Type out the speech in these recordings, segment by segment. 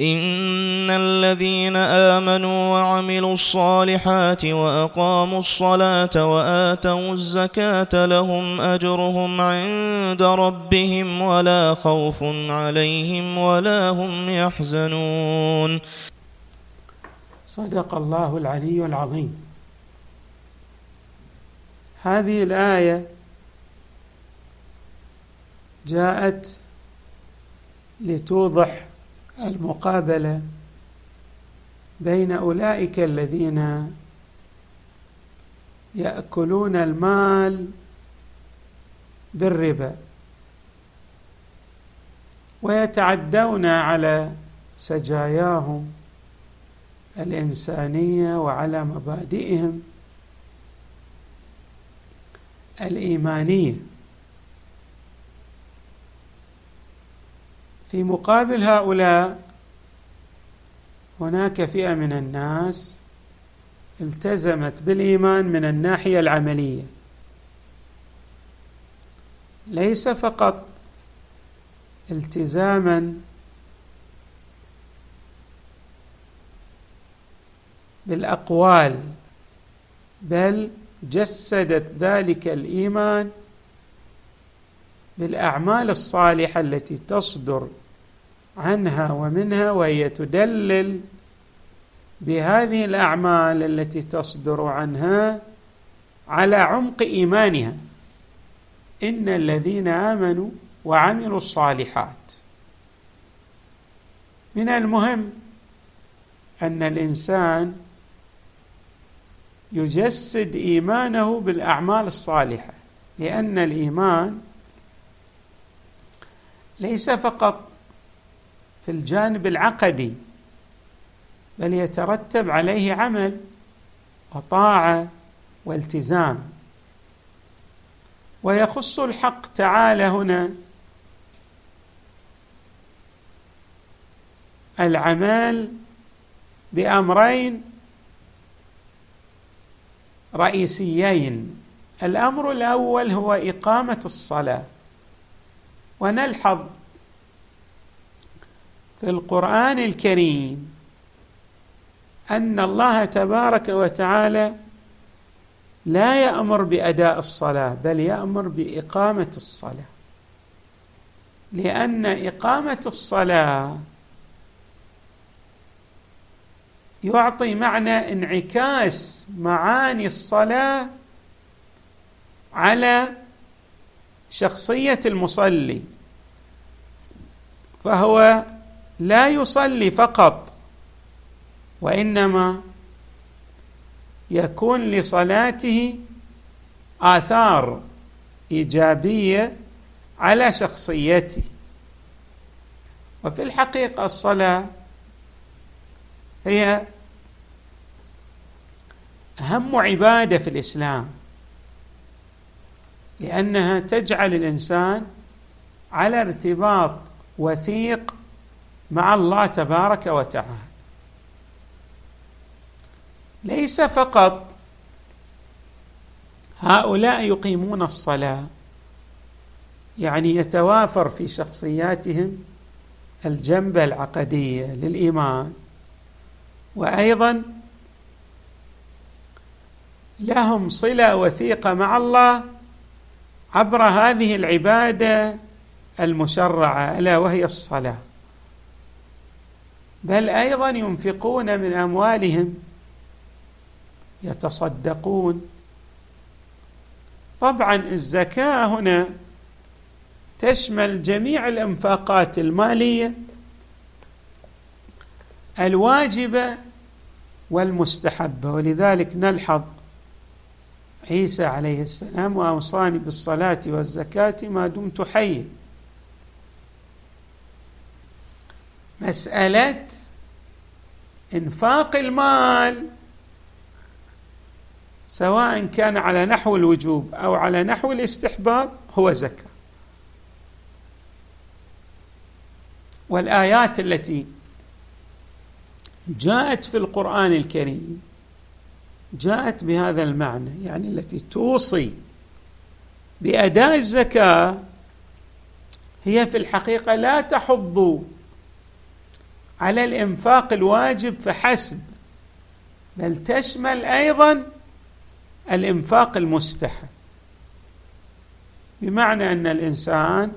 إن الذين آمنوا وعملوا الصالحات وأقاموا الصلاة وآتوا الزكاة لهم أجرهم عند ربهم ولا خوف عليهم ولا هم يحزنون. صدق الله العلي العظيم. هذه الآية جاءت لتوضح المقابلة بين أولئك الذين يأكلون المال بالربا ويتعدون على سجاياهم الإنسانية وعلى مبادئهم الإيمانية. في مقابل هؤلاء هناك فئة من الناس التزمت بالإيمان من الناحية العملية. ليس فقط التزاما بالأقوال بل جسدت ذلك الإيمان بالأعمال الصالحة التي تصدر عنها ومنها وهي تدلل بهذه الأعمال التي تصدر عنها على عمق إيمانها. إن الذين آمنوا وعملوا الصالحات. من المهم أن الإنسان يجسد إيمانه بالأعمال الصالحة لأن الإيمان ليس فقط في الجانب العقدي بل يترتب عليه عمل وطاعة والتزام. ويخص الحق تعالى هنا العمل بأمرين رئيسيين. الأمر الأول هو إقامة الصلاة ونلحظ في القرآن الكريم أن الله تبارك وتعالى لا يأمر بأداء الصلاة بل يأمر بإقامة الصلاة. لأن إقامة الصلاة يعطي معنى انعكاس معاني الصلاة على شخصية المصلي فهو لا يصلي فقط وإنما يكون لصلاته آثار إيجابية على شخصيته. وفي الحقيقة الصلاة هي أهم عبادة في الإسلام لأنها تجعل الإنسان على ارتباط وثيق مع الله تبارك وتعالى. ليس فقط هؤلاء يقيمون الصلاة يعني يتوافر في شخصياتهم الجنبه العقديه للإيمان وأيضا لهم صلة وثيقة مع الله عبر هذه العبادة المشرعة ألا وهي الصلاة. بل أيضا ينفقون من أموالهم يتصدقون. طبعا الزكاة هنا تشمل جميع الإنفاقات المالية الواجبة والمستحبة. ولذلك نلحظ عيسى عليه السلام وأوصاني بالصلاة والزكاة ما دمت حيا. مسألة إنفاق المال سواء كان على نحو الوجوب أو على نحو الاستحباب هو زكاة. والآيات التي جاءت في القرآن الكريم جاءت بهذا المعنى يعني التي توصي بأداء الزكاة هي في الحقيقة لا تحض على الإنفاق الواجب فحسب. بل تشمل أيضا الإنفاق المستحب. بمعنى أن الإنسان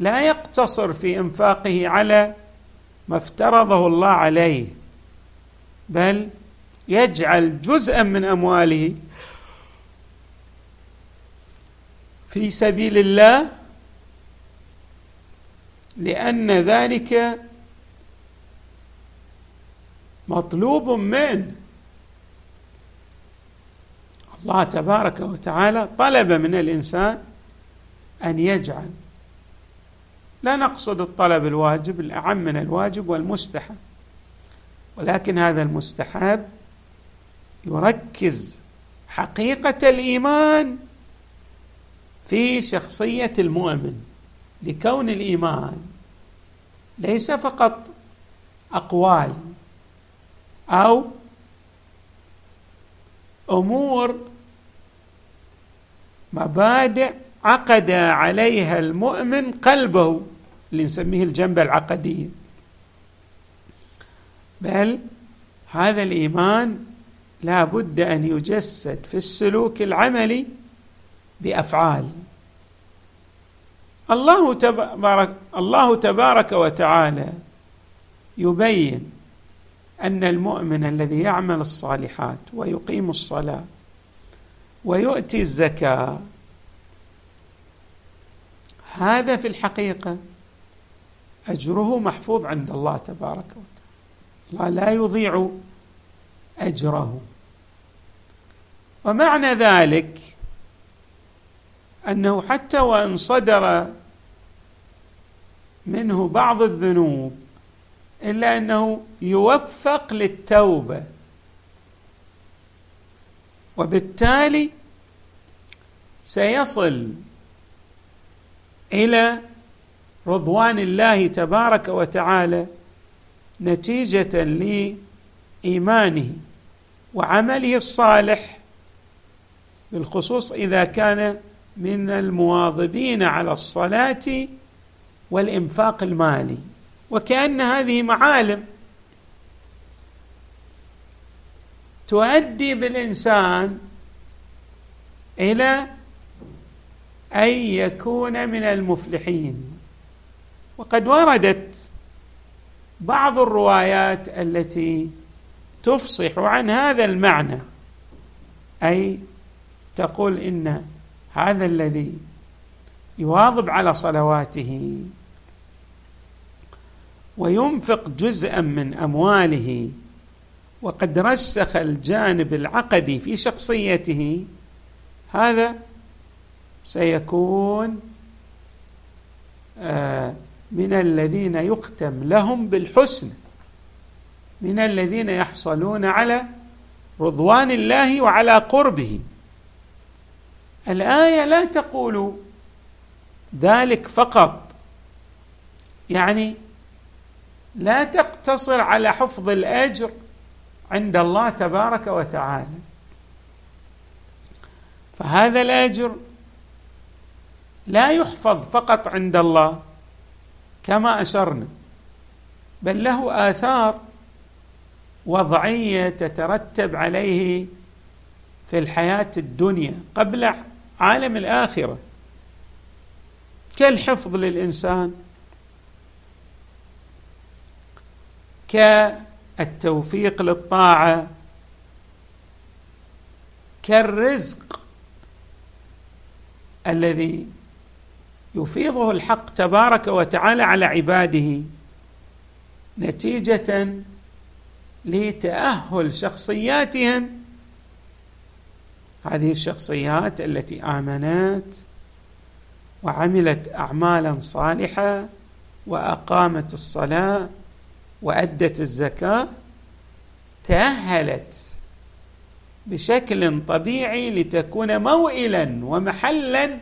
لا يقتصر في إنفاقه على ما افترضه الله عليه بل يجعل جزءا من أمواله في سبيل الله لأن ذلك مطلوب منه الله تبارك وتعالى طلب من الإنسان أن يجعل. لا نقصد الطلب الواجب الأعم من الواجب والمستحب. ولكن هذا المستحب يركز حقيقة الإيمان في شخصية المؤمن. لكون الإيمان ليس فقط أقوال أو أمور مبادئ عقد عليها المؤمن قلبه اللي نسميه الجنبه العقديه بل هذا الإيمان لا بد أن يجسد في السلوك العملي بأفعال. الله تبارك الله تبارك وتعالى يبين أن المؤمن الذي يعمل الصالحات ويقيم الصلاة ويؤتي الزكاة هذا في الحقيقة أجره محفوظ عند الله تبارك وتعالى. الله لا يضيع أجره. ومعنى ذلك أنه حتى وإن صدر منه بعض الذنوب إلا أنه يوفق للتوبة. وبالتالي سيصل إلى رضوان الله تبارك وتعالى نتيجة لإيمانه وعمله الصالح بالخصوص إذا كان من المواظبين على الصلاة والإنفاق المالي. وكأن هذه معالم. تؤدي بالإنسان إلى أن يكون من المفلحين. وقد وردت بعض الروايات التي تفصح عن هذا المعنى أي تقول إن هذا الذي يواظب على صلواته وينفق جزءا من أمواله وقد رسخ الجانب العقدي في شخصيته هذا سيكون آه، من الذين يختم لهم بالحسن من الذين يحصلون على رضوان الله وعلى قربه. الآية لا تقول ذلك فقط يعني لا تقتصر على حفظ الأجر عند الله تبارك وتعالى. فهذا الأجر لا يحفظ فقط عند الله كما أشرنا بل له آثار وضعية تترتب عليه في الحياة الدنيا قبل عالم الآخرة. كالحفظ للإنسان كالتوفيق للطاعة كالرزق الذي يفيضه الحق تبارك وتعالى على عباده نتيجة لتأهل شخصياتهم. هذه الشخصيات التي آمنت وعملت اعمالا صالحة وأقامت الصلاة وأدت الزكاة تأهلت بشكل طبيعي لتكون موئلا ومحلا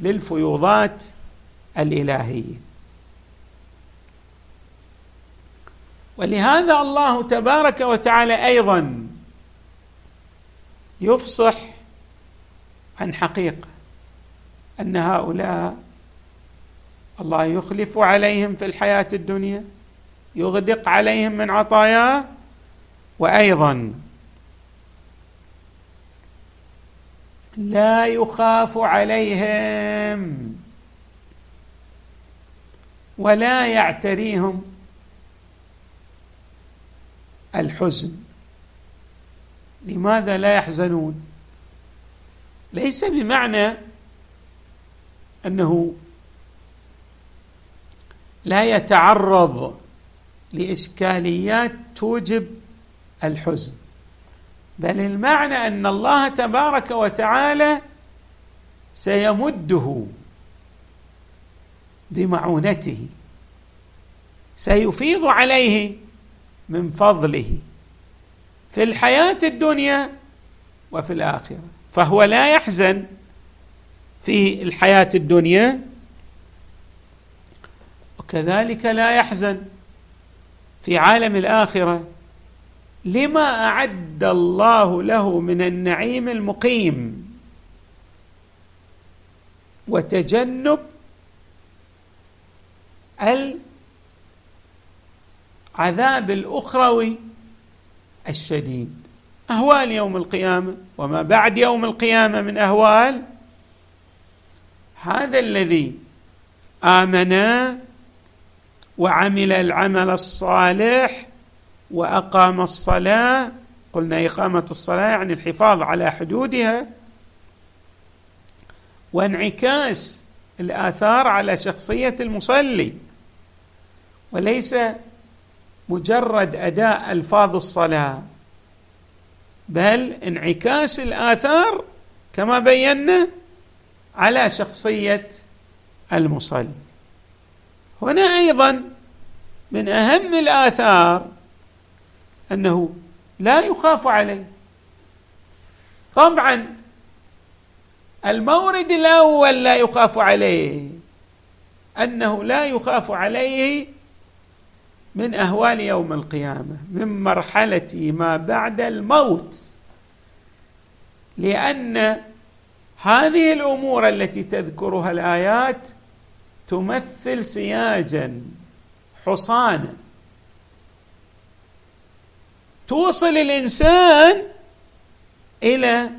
للفيوضات الإلهية. ولهذا الله تبارك وتعالى أيضا يفصح عن حقيقة أن هؤلاء الله يخلف عليهم في الحياة الدنيا. يغدق عليهم من عطاياه وأيضا لا يخاف عليهم ولا يعتريهم الحزن. لماذا لا يحزنون؟ ليس بمعنى أنه لا يتعرض لإشكاليات توجب الحزن. بل المعنى أن الله تبارك وتعالى سيمده بمعونته سيفيض عليه من فضله في الحياة الدنيا وفي الآخرة. فهو لا يحزن في الحياة الدنيا وكذلك لا يحزن في عالم الآخرة لما أعد الله له من النعيم المقيم؟ وتجنب العذاب الأخروي الشديد. أهوال يوم القيامة وما بعد يوم القيامة من أهوال؟ هذا الذي امن وعمل العمل الصالح وأقام الصلاة. قلنا إقامة الصلاة يعني الحفاظ على حدودها. وانعكاس الآثار على شخصية المصلي. وليس مجرد أداء ألفاظ الصلاة بل انعكاس الآثار كما بينا على شخصية المصلي. هنا أيضا من أهم الآثار أنه لا يخاف عليه. طبعا المورد الأول لا يخاف عليه أنه لا يخاف عليه من أهوال يوم القيامة من مرحلة ما بعد الموت. لأن هذه الأمور التي تذكرها الآيات تمثل سياجا حصانا. توصل الإنسان إلى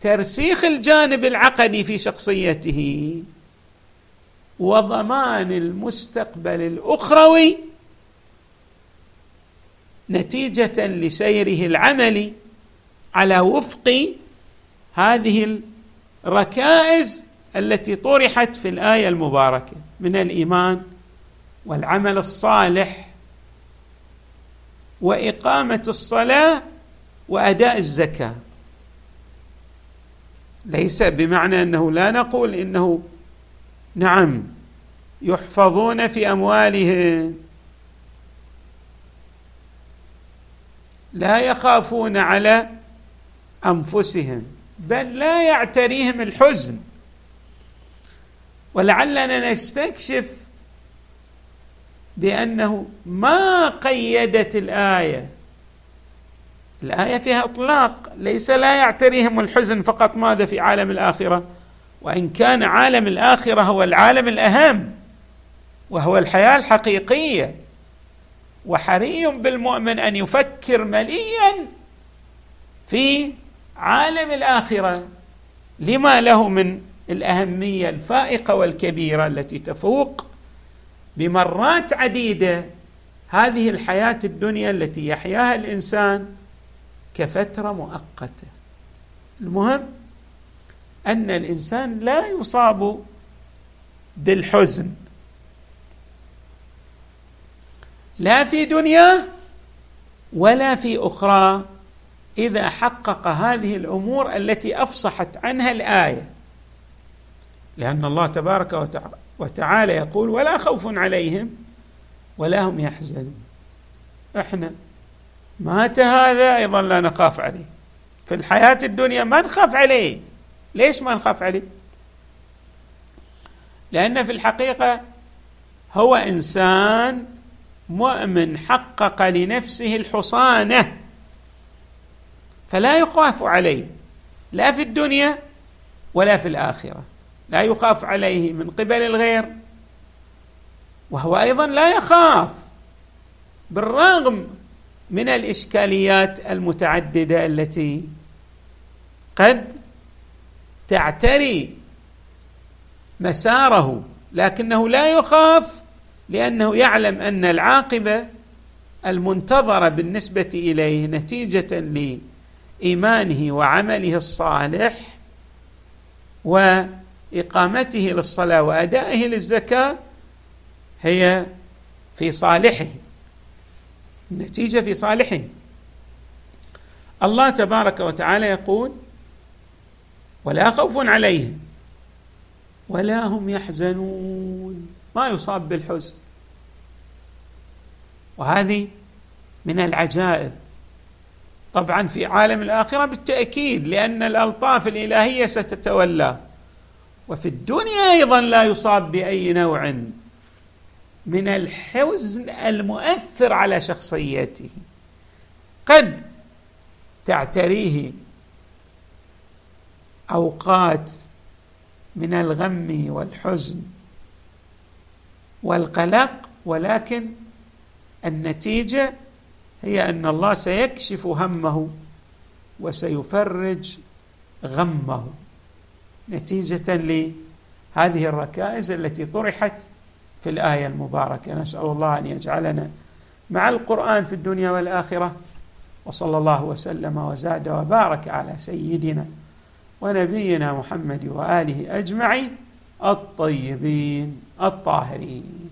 ترسيخ الجانب العقدي في شخصيته وضمان المستقبل الأخروي نتيجة لسيره العملي على وفق هذه الركائز التي طرحت في الآية المباركة من الإيمان والعمل الصالح وإقامة الصلاة وأداء الزكاة. ليس بمعنى أنه لا نقول إنه نعم يحفظون في أموالهم لا يخافون على أنفسهم بل لا يعتريهم الحزن. ولعلنا نستكشف بأنه ما قيدت الآية. الآية فيها إطلاق ليس لا يعتريهم الحزن فقط ماذا في عالم الآخرة وإن كان عالم الآخرة هو العالم الأهم وهو الحياة الحقيقية. وحري بالمؤمن أن يفكر مليا في عالم الآخرة. لما له من الأهمية الفائقة والكبيرة التي تفوق بمرات عديدة هذه الحياة الدنيا التي يحياها الإنسان كفترة مؤقتة. المهم أن الإنسان لا يصاب بالحزن. لا في دنياه ولا في أخرى إذا حقق هذه الأمور التي أفصحت عنها الآية. لأن الله تبارك وتعالى يقول ولا خوف عليهم ولا هم يحزنون. إحنا مات هذا أيضا لا نخاف عليه. في الحياة الدنيا ما نخاف عليه. ليش ما نخاف عليه؟ لأن في الحقيقة هو إنسان مؤمن حقق لنفسه الحصانة فلا يخاف عليه. لا في الدنيا ولا في الآخرة. لا يخاف عليه من قبل الغير. وهو أيضا لا يخاف بالرغم من الإشكاليات المتعددة التي قد تعتري مساره لكنه لا يخاف لأنه يعلم أن العاقبة المنتظرة بالنسبة إليه نتيجة لإيمانه وعمله الصالح واقامته للصلاة وأدائه للزكاة هي في صالحه النتيجه في صالحه. الله تبارك وتعالى يقول ولا خوف عليهم ولا هم يحزنون. ما يصاب بالحزن. وهذه من العجائب. طبعا في عالم الآخرة بالتأكيد لأن الألطاف الإلهية ستتولى. وفي الدنيا أيضا لا يصاب بأي نوع من الحزن المؤثر على شخصيته. قد تعتريه أوقات من الغم والحزن والقلق ولكن النتيجة هي أن الله سيكشف همه وسيفرج غمه. نتيجة لهذه الركائز التي طرحت في الآية المباركة. نسأل الله أن يجعلنا مع القرآن في الدنيا والآخرة. وصلى الله وسلم وزاد وبارك على سيدنا ونبينا محمد وآله أجمعين الطيبين الطاهرين.